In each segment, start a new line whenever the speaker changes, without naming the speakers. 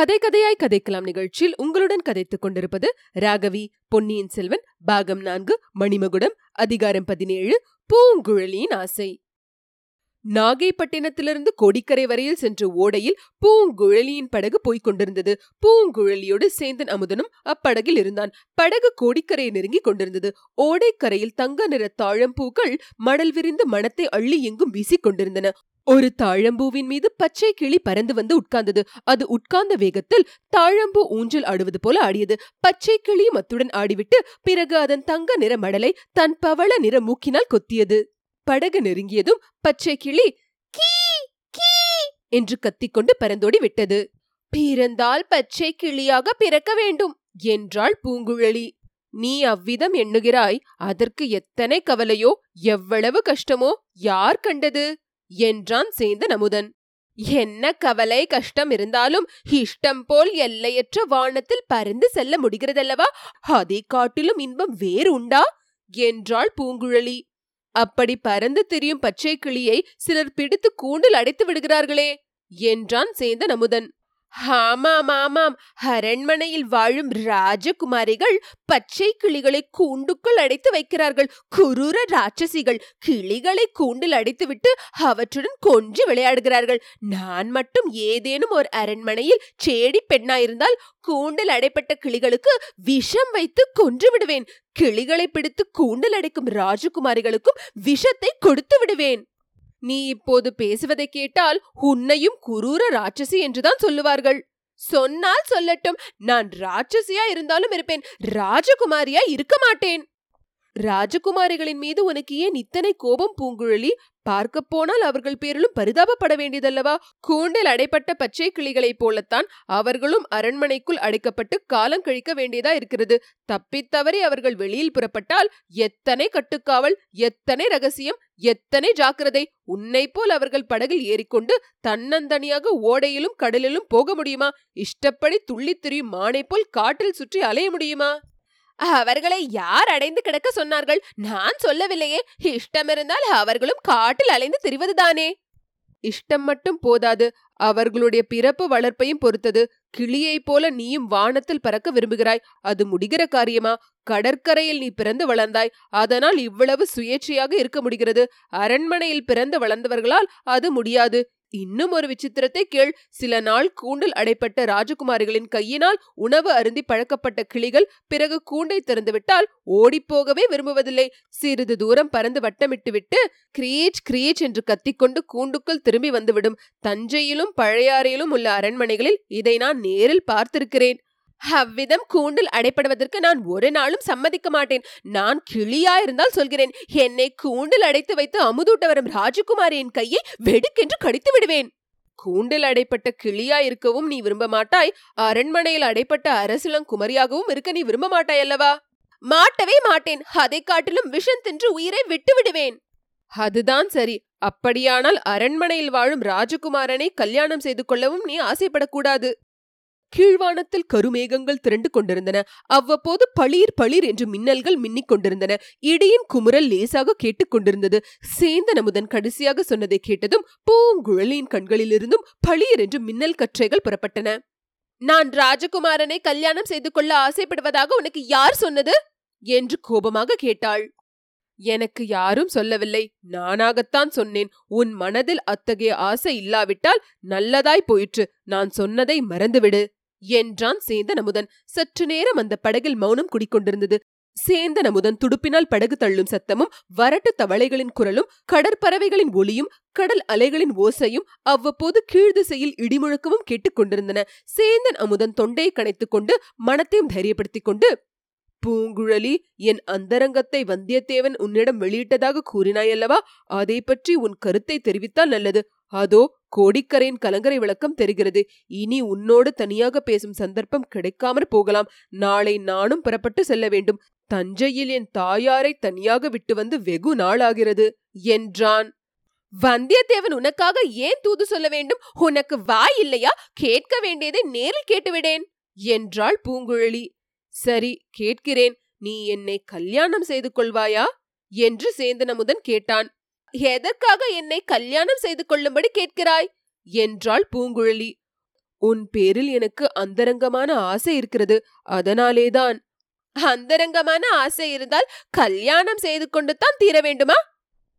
கதை கதையாய் கதைக்கலாம் நிகழ்ச்சியில் உங்களுடன் கதைத்துக் கொண்டிருப்பது ராகவி பொன்னியின் செல்வன் பாகம் நான்கு மணிமகுடம் அதிகாரம் பதினேழு பூங்குழலியின் ஆசை. நாகைப்பட்டினத்திலிருந்து கோடிக்கரை வரையில் சென்ற ஓடையில் பூங்குழலியின் படகு போய்க் கொண்டிருந்தது. பூங்குழலியோடு சேந்தன் அமுதனும் அப்படகில் இருந்தான். படகு கோடிக்கரையை நெருங்கிக் கொண்டிருந்தது. ஓடைக்கரையில் தங்க நிற தாழம்பூக்கள் மடல் விரிந்து மனத்தை அள்ளி எங்கும் வீசிக் கொண்டிருந்தன. ஒரு தாழம்பூவின் மீது பச்சை கிளி பறந்து வந்து உட்கார்ந்தது. அது உட்கார்ந்த வேகத்தில் தாழம்பூ ஊஞ்சல் ஆடுவது போல ஆடியது. பச்சை கிளி மத்துடன் ஆடிவிட்டு பிறகு அதன் தங்க நிற மடலை தன் பவள நிற மூக்கினால் கொத்தியது. படகு நெருங்கியதும் பச்சை கிளி கீ கீ என்று கத்திக்கொண்டு பறந்தோடி விட்டது. பிறந்தால் பச்சை கிளியாக பிறக்க வேண்டும் என்றாள் பூங்குழலி. நீ அவ்விதம் எண்ணுகிறாய் அதற்கு எத்தனை கவலையோ எவ்வளவு கஷ்டமோ யார் கண்டது? என்றான் சேந்தன் அமுதன் என்ன கவலை கஷ்டம் இருந்தாலும் இஷ்டம் போல் எல்லையற்ற வானத்தில் பறந்து செல்ல முடிகிறதல்லவா? அதை காட்டிலும் இன்பம் வேறு உண்டா? என்றாள் பூங்குழலி. அப்படி பறந்து திரியும் பச்சை கிளியை சிலர் பிடித்து கூண்டில் அடைத்து விடுகிறார்களே என்றான் சேந்தன் அமுதன் ஆமாம் ஆமாம். அரண்மனையில் வாழும் ராஜகுமாரிகள் பச்சை கிளிகளை கூண்டுக்குள் அடைத்து வைக்கிறார்கள். குரூர ராட்சசிகள் கிளிகளை கூண்டில் அடைத்துவிட்டு அவற்றுடன் கொஞ்சி விளையாடுகிறார்கள். நான் மட்டும் ஏதேனும் ஒரு அரண்மனையில் சேடி பெண்ணாயிருந்தால் கூண்டில் அடைப்பட்ட கிளிகளுக்கு விஷம் வைத்து கொன்று விடுவேன். கிளிகளை பிடித்து கூண்டில் அடைக்கும் ராஜகுமாரிகளுக்கும் விஷத்தை கொடுத்து விடுவேன். நீ இப்போது பேசுவதை கேட்டால் உன்னையும் குரூர ராட்சசி என்றுதான் சொல்லுவார்கள். சொன்னால் சொல்லட்டும் நான் ராட்சசியா இருந்தாலும் இருப்பேன் ராஜகுமாரியா இருக்க மாட்டேன். ராஜகுமாரிகளின் மீது உனக்கு ஏன் இத்தனை கோபம் பூங்குழலி? பார்க்க போனால் அவர்கள் பேரிலும் பரிதாபப்பட வேண்டியதல்லவா? கூண்டில் அடைப்பட்ட பச்சை கிளிகளைப் போலத்தான் அவர்களும் அரண்மனைக்குள் அடைக்கப்பட்டு காலம் கழிக்க வேண்டியதா இருக்கிறது. தப்பித்தவறி அவர்கள் வெளியில் புறப்பட்டால் எத்தனை கட்டுக்காவல் எத்தனை ரகசியம் எத்தனை ஜாக்கிரதை? உன்னை போல் அவர்கள் படகில் ஏறிக்கொண்டு தன்னந்தனியாக ஓடையிலும் கடலிலும் போக முடியுமா? இஷ்டப்படி துள்ளித் திரியும் மானை போல் காட்டில் சுற்றி அலைய முடியுமா? அவர்களை யார் அடைந்து கிடக்க சொன்னார்கள்? நான் சொல்லவில்லையே. இஷ்டமிருந்தால் அவர்களும் காட்டில் அலைந்து திரிவதுதானே. இஷ்டம் மட்டும் போதாது. அவர்களுடைய பிறப்பு வளர்ப்பையும் பொறுத்தது. கிளியைப் போல நீயும் வானத்தில் பறக்க விரும்புகிறாய். அது முடிகிற காரியமா? கடற்கரையில் நீ பிறந்து வளர்ந்தாய். அதனால் இவ்வளவு சுயேட்சையாக இருக்க முடிகிறது. அரண்மனையில் பிறந்து வளர்ந்தவர்களால் அது முடியாது. இன்னும் ஒரு விசித்திரத்தை கேள். சில நாள் கூண்டில் அடைப்பட்ட ராஜகுமாரிகளின் கையினால் உணவு அருந்தி பழக்கப்பட்ட கிளிகள் பிறகு கூண்டை திறந்துவிட்டால் ஓடிப்போகவே விரும்புவதில்லை. சிறிது தூரம் பறந்து வட்டமிட்டுவிட்டு கிரீச் கிரீச் என்று கத்திக்கொண்டு கூண்டுக்குள் திரும்பி வந்துவிடும். தஞ்சையிலும் பழையாறையிலும் உள்ள அரண்மனைகளில் இதை நான் நேரில் பார்த்திருக்கிறேன். அவ்விதம் கூண்டில் அடைப்படுவதற்கு நான் ஒரு நாளும் சம்மதிக்க மாட்டேன். நான் கிளியா இருந்தால் சொல்கிறேன் என்னை கூண்டில் அடைத்து வைத்து அமுதூட்ட வரும் ராஜகுமாரியின் கையை வெடுக்கென்று கடித்து விடுவேன். கூண்டில் அடைப்பட்ட கிளியா இருக்கவும் நீ விரும்ப மாட்டாய். அரண்மனையில் அடைப்பட்ட அரசிலங்குமரியாகவும் இருக்க நீ விரும்ப மாட்டாய் அல்லவா? மாட்டவே மாட்டேன். அதை காட்டிலும் விஷம் தின்று உயிரை விட்டு விடுவேன். அதுதான் சரி. அப்படியானால் அரண்மனையில் வாழும் ராஜகுமாரனை கல்யாணம் செய்து கொள்ளவும் நீ ஆசைப்படக்கூடாது. கீழ்வானத்தில் கருமேகங்கள் திரண்டு கொண்டிருந்தன. அவ்வப்போது பளீர் பளிர் என்று மின்னல்கள் மின்னிக் கொண்டிருந்தன. இடியின் குமுறல் லேசாக கேட்டுக்கொண்டிருந்தது சேந்தன் அமுதன் கடைசியாக சொன்னதை கேட்டதும் பூங்குழலியின் கண்களிலிருந்தும் பளீர் என்று மின்னல் கற்றைகள் புறப்பட்டன. நான் ராஜகுமாரனை கல்யாணம் செய்து கொள்ள ஆசைப்படுவதாக உனக்கு யார் சொன்னது? என்று கோபமாக கேட்டாள். எனக்கு யாரும் சொல்லவில்லை. நானாகத்தான் சொன்னேன். உன் மனதில் அத்தகைய ஆசை இல்லாவிட்டால் நல்லதாய் போயிற்று. நான் சொன்னதை மறந்துவிடு. என்றான் சேந்தன் அமுதன் சற்று நேரம் அந்த படகில் மௌனம் குடிக்கொண்டிருந்தது. சேந்தன் அமுதன் துடுப்பினால் படகு தள்ளும் சத்தமும் வரட்டு தவளைகளின் குரலும் கடற்பறவைகளின் ஒளியும் கடல் அலைகளின் ஓசையும் அவ்வப்போது கீழ்திசையில் இடிமுழக்கமும் கேட்டுக்கொண்டிருந்தன சேந்தன் அமுதன் தொண்டையை கணைத்துக் கொண்டு மனத்தையும் தைரியப்படுத்திக் கொண்டு பூங்குழலி என் அந்தரங்கத்தை வந்தியத்தேவன் உன்னிடம் வெளியிட்டதாக கூறினாயல்லவா? அதை பற்றி உன் கருத்தை தெரிவித்தால் நல்லது. அதோ கோடிக்கரையின் கலங்கரை விளக்கம் தெரிகிறது. இனி உன்னோடு தனியாக பேசும் சந்தர்ப்பம் கிடைக்காமற் போகலாம். நாளை நானும் புறப்பட்டு செல்ல வேண்டும். தஞ்சையில் என் தாயாரை தனியாக விட்டு வந்து வெகு நாளாகிறது. என்றான். வந்தியத்தேவன் உனக்காக ஏன் தூது சொல்ல வேண்டும்? உனக்கு வாய் இல்லையா? கேட்க வேண்டியதை நேரில் கேட்டுவிடேன் என்றாள் பூங்குழலி. சரி கேட்கிறேன். நீ என்னை கல்யாணம் செய்து கொள்வாயா? என்று சேந்தனமுதன் கேட்டான். எதற்காக என்னை கல்யாணம் செய்து கொள்ளும்படி கேட்கிறாய்? என்றாள் பூங்குழலி. உன் பேரில் எனக்கு அந்தரங்கமான ஆசை இருக்கிறது அதனாலேதான். அந்தரங்கமான ஆசை இருந்தால் கல்யாணம் செய்து கொண்டு தான் தீர வேண்டுமா?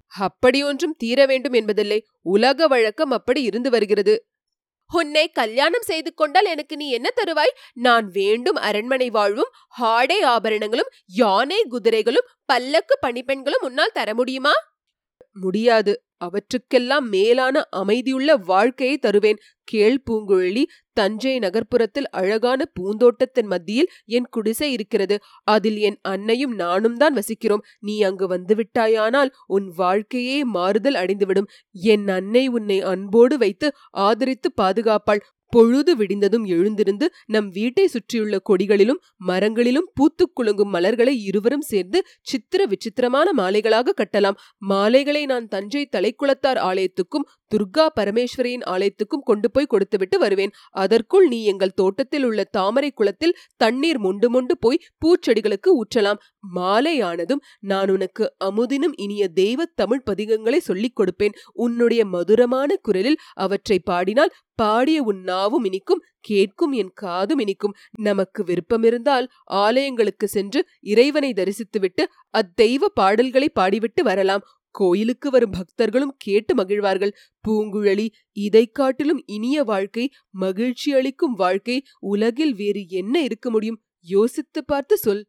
அப்படி ஒன்றும் தீர வேண்டும் என்பதில்லை உலக வழக்கம் அப்படி இருந்து வருகிறது. உன்னை கல்யாணம் செய்து கொண்டால் எனக்கு நீ என்ன தருவாய்? நான் வேண்டும் அரண்மனை வாழ்வும் ஹாடை ஆபரணங்களும் யானை குதிரைகளும் பல்லக்கு பணிப்பெண்களும் உன்னால் தர முடியுமா? முடியாது. அவற்றுக்கெல்லாம் மேலான அமைதியுள்ள வாழ்க்கையை தருவேன். கேள் பூங்குழலி தஞ்சை நகர்ப்புறத்தில் அழகான பூந்தோட்டத்தின் மத்தியில் என் குடிசை இருக்கிறது. அதில் என் அன்னையும் நானும் தான் வசிக்கிறோம். நீ அங்கு வந்துவிட்டாயானால் உன் வாழ்க்கையே மாறுதல் அடைந்துவிடும். என் அன்னை உன்னை அன்போடு வைத்து ஆதரித்து பாதுகாப்பாள். பொழுது விடிந்ததும் எழுந்திருந்து நம் வீட்டை சுற்றியுள்ள கொடிகளிலும் மரங்களிலும் பூத்து குலுங்கும் மலர்களை இருவரும் சேர்ந்து சித்திர விசித்திரமான மாலைகளாக கட்டலாம். மாலைகளை நான் தஞ்சை தலைக்குளத்தார் ஆலயத்துக்கும் துர்கா பரமேஸ்வரியின் ஆலயத்துக்கும் கொண்டு போய் கொடுத்துவிட்டு வருவேன். அதற்குள் நீ எங்கள் தோட்டத்தில் உள்ள தாமரை குளத்தில் தண்ணீர் மொண்டு மொண்டு போய் பூச்செடிகளுக்கு ஊற்றலாம். மாலையானதும் நான் உனக்கு அமுதினும் இனிய தெய்வ தமிழ் பதிகங்களை சொல்லிக் கொடுப்பேன். உன்னுடைய மதுரமான குரலில் அவற்றை பாடினால் பாடிய உன் நாவும் இனிக்கும் கேட்கும் என் காதும் இனிக்கும். நமக்கு விருப்பமிருந்தால் ஆலயங்களுக்கு சென்று இறைவனை தரிசித்துவிட்டு அத்தெய்வ பாடல்களை பாடிவிட்டு வரலாம். கோயிலுக்கு வரும் பக்தர்களும் கேட்டு மகிழ்வார்கள். பூங்குழலி இதை காட்டிலும் இனிய வாழ்க்கை மகிழ்ச்சி அளிக்கும் வாழ்க்கை உலகில் வேறு என்ன இருக்க முடியும்? யோசித்து பார்த்து சொல்.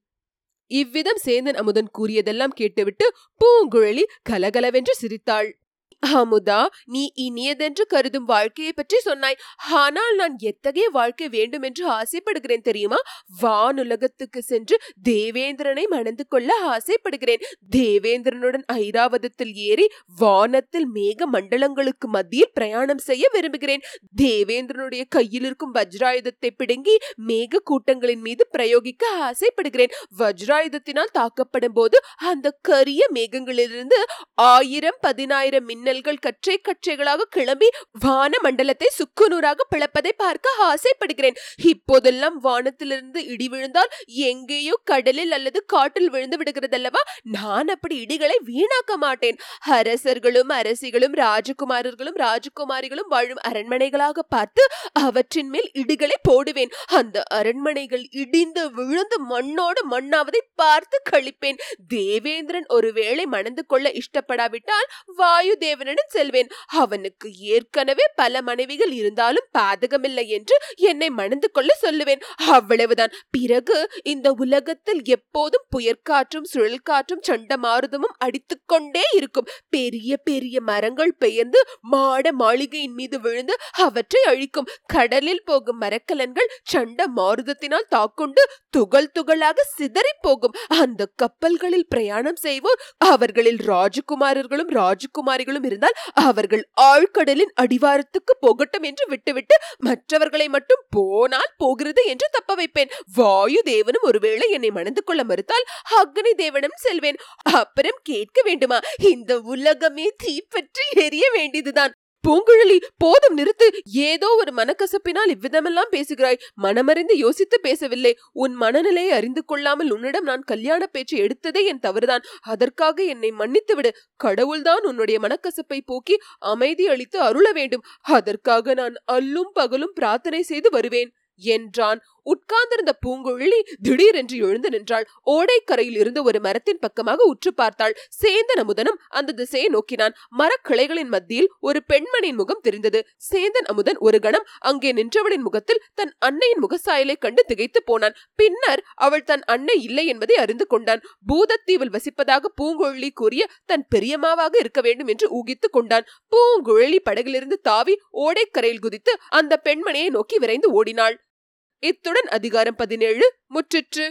இவ்விதம் சேந்தன் அமுதன் கூறியதெல்லாம் கேட்டுவிட்டு பூங்குழலி கலகலவென்று சிரித்தாள். அமுதா நீ இனியதென்று கருதும் வாழ்க்கையை பற்றி சொன்னாய். ஆனால் நான் எத்தகைய வாழ்க்கை வேண்டும் என்று ஆசைப்படுகிறேன் தெரியுமா? வானுலகத்துக்கு சென்று தேவேந்திரனை மணந்து கொள்ள ஆசைப்படுகிறேன். தேவேந்திரனுடன் ஐராவதத்தில் ஏறி வானத்தில் மேக மண்டலங்களுக்கு மத்தியில் பிரயாணம் செய்ய விரும்புகிறேன். தேவேந்திரனுடைய கையில் இருக்கும் வஜ்ராயுதத்தை பிடுங்கி மேக கூட்டங்களின் மீது பிரயோகிக்க ஆசைப்படுகிறேன். வஜ்ராயுதத்தினால் தாக்கப்படும் போது அந்த கரிய மேகங்களிலிருந்து ஆயிரம் பதினாயிரம் மின்னல் மின்னல்கள் கற்றை கற்றைகளாக கிளம்பி வான மண்டலத்தை சுக்குநூறாக பிளப்பதை பார்க்க ஆசைப்படுகிறேன். இப்போதெல்லாம் வானத்திலிருந்து இடி விழுந்தால் எங்கேயோ கடலில் அல்லது காட்டில் விழுந்து விடுகிறதல்லவா? நான் அப்படி இடிகளை வீணாக்க மாட்டேன். அரசர்களும் அரசிகளும் ராஜகுமாரர்களும் ராஜகுமாரிகளும் வாழும் அரண்மனைகளாக பார்த்து அவற்றின் மேல் இடிகளை போடுவேன். அந்த அரண்மனைகள் இடிந்து விழுந்து மண்ணோடு மண்ணாவதை பார்த்து கழிப்பேன் தேவேந்திரன் ஒருவேளை மணந்து கொள்ள இஷ்டப்படாவிட்டால் வாயு தேவ அவனிடம் செல்வேன். அவனுக்கு ஏற்கனவே பல மனைவிகள் இருந்தாலும் பாதகமில்லை என்று என்னை மணந்து கொள்ள சொல்லுவேன். அவ்வளவுதான். பிறகு இந்த உலகத்தில் எப்போதும் புயற்காற்றும் சுழல் காற்றும் சண்ட மாறுதமும் அடித்துக்கொண்டே இருக்கும். பெரிய பெரிய மரங்கள் பெயர்ந்து மாட மாளிகையின் மீது விழுந்து அவற்றை அழிக்கும். கடலில் போகும் மரக்கலன்கள் சண்ட மாருதத்தினால் தாக்குண்டு துகள் துகளாக சிதறி போகும். அந்த கப்பல்களில் பிரயாணம் செய்வோர் அவர்களில் ராஜகுமாரர்களும் ராஜகுமாரிகளும் இருந்தால் அவர்கள் ஆழ்கடலின் அடிவாரத்துக்கு போகட்டும் என்று விட்டுவிட்டு மற்றவர்களை மட்டும் போனால் போகிறது என்று தப்ப வைப்பேன். வாயு தேவனும் ஒருவேளை என்னை மணந்து கொள்ள மறுத்தால் அக்னி தேவனும் செல்வேன். அப்புறம் கேட்க வேண்டுமா? இந்த உலகமே தீப்பற்றி எரிய வேண்டியதுதான். பூங்குழலி போதும் நிறுத்து. ஏதோ ஒரு மனக்கசப்பினால் இவ்விதமெல்லாம் பேசுகிறாய். மனமறிந்து யோசித்து பேசவில்லை. உன் மனநிலையை அறிந்து கொள்ளாமல் உன்னிடம் நான் கல்யாண பேச்சு எடுத்ததே என் தவறுதான். அதற்காக என்னை மன்னித்து விடு கடவுள்தான் உன்னுடைய மனக்கசப்பை போக்கி அமைதி அளித்து அருள வேண்டும். அதற்காக நான் அல்லும் பகலும் பிரார்த்தனை செய்து வருவேன் என்றான் உட்கார்ந்திருந்த பூங்குழலி திடீரென்று எழுந்து நின்றாள். ஓடைக்கரையில் இருந்து ஒரு மரத்தின் பக்கமாக உற்று பார்த்தாள். சேந்தன் அமுதனும் அந்த திசையை நோக்கினான். மரக்கிளைகளின் மத்தியில் ஒரு பெண்மணியின் முகம் தெரிந்தது. சேந்தன் அமுதன் ஒரு கணம் அங்கே நின்றவளின் முகத்தில் தன் அன்னையின் முகசாயலை கண்டு திகைத்து போனான். பின்னர் அவள் தன் அன்னை இல்லை என்பதை அறிந்து கொண்டான். பூதத்தீவில் வசிப்பதாக பூங்குழலி கூறிய தன் பெரியம்மாவாக இருக்க வேண்டும் என்று ஊகித்துக் கொண்டான். பூங்குழலி படகிலிருந்து தாவி ஓடைக்கரையில் குதித்து அந்த பெண்மணியை நோக்கி விரைந்து ஓடினாள். இத்துடன் அதிகாரம் பதினேழு முற்றிற்று.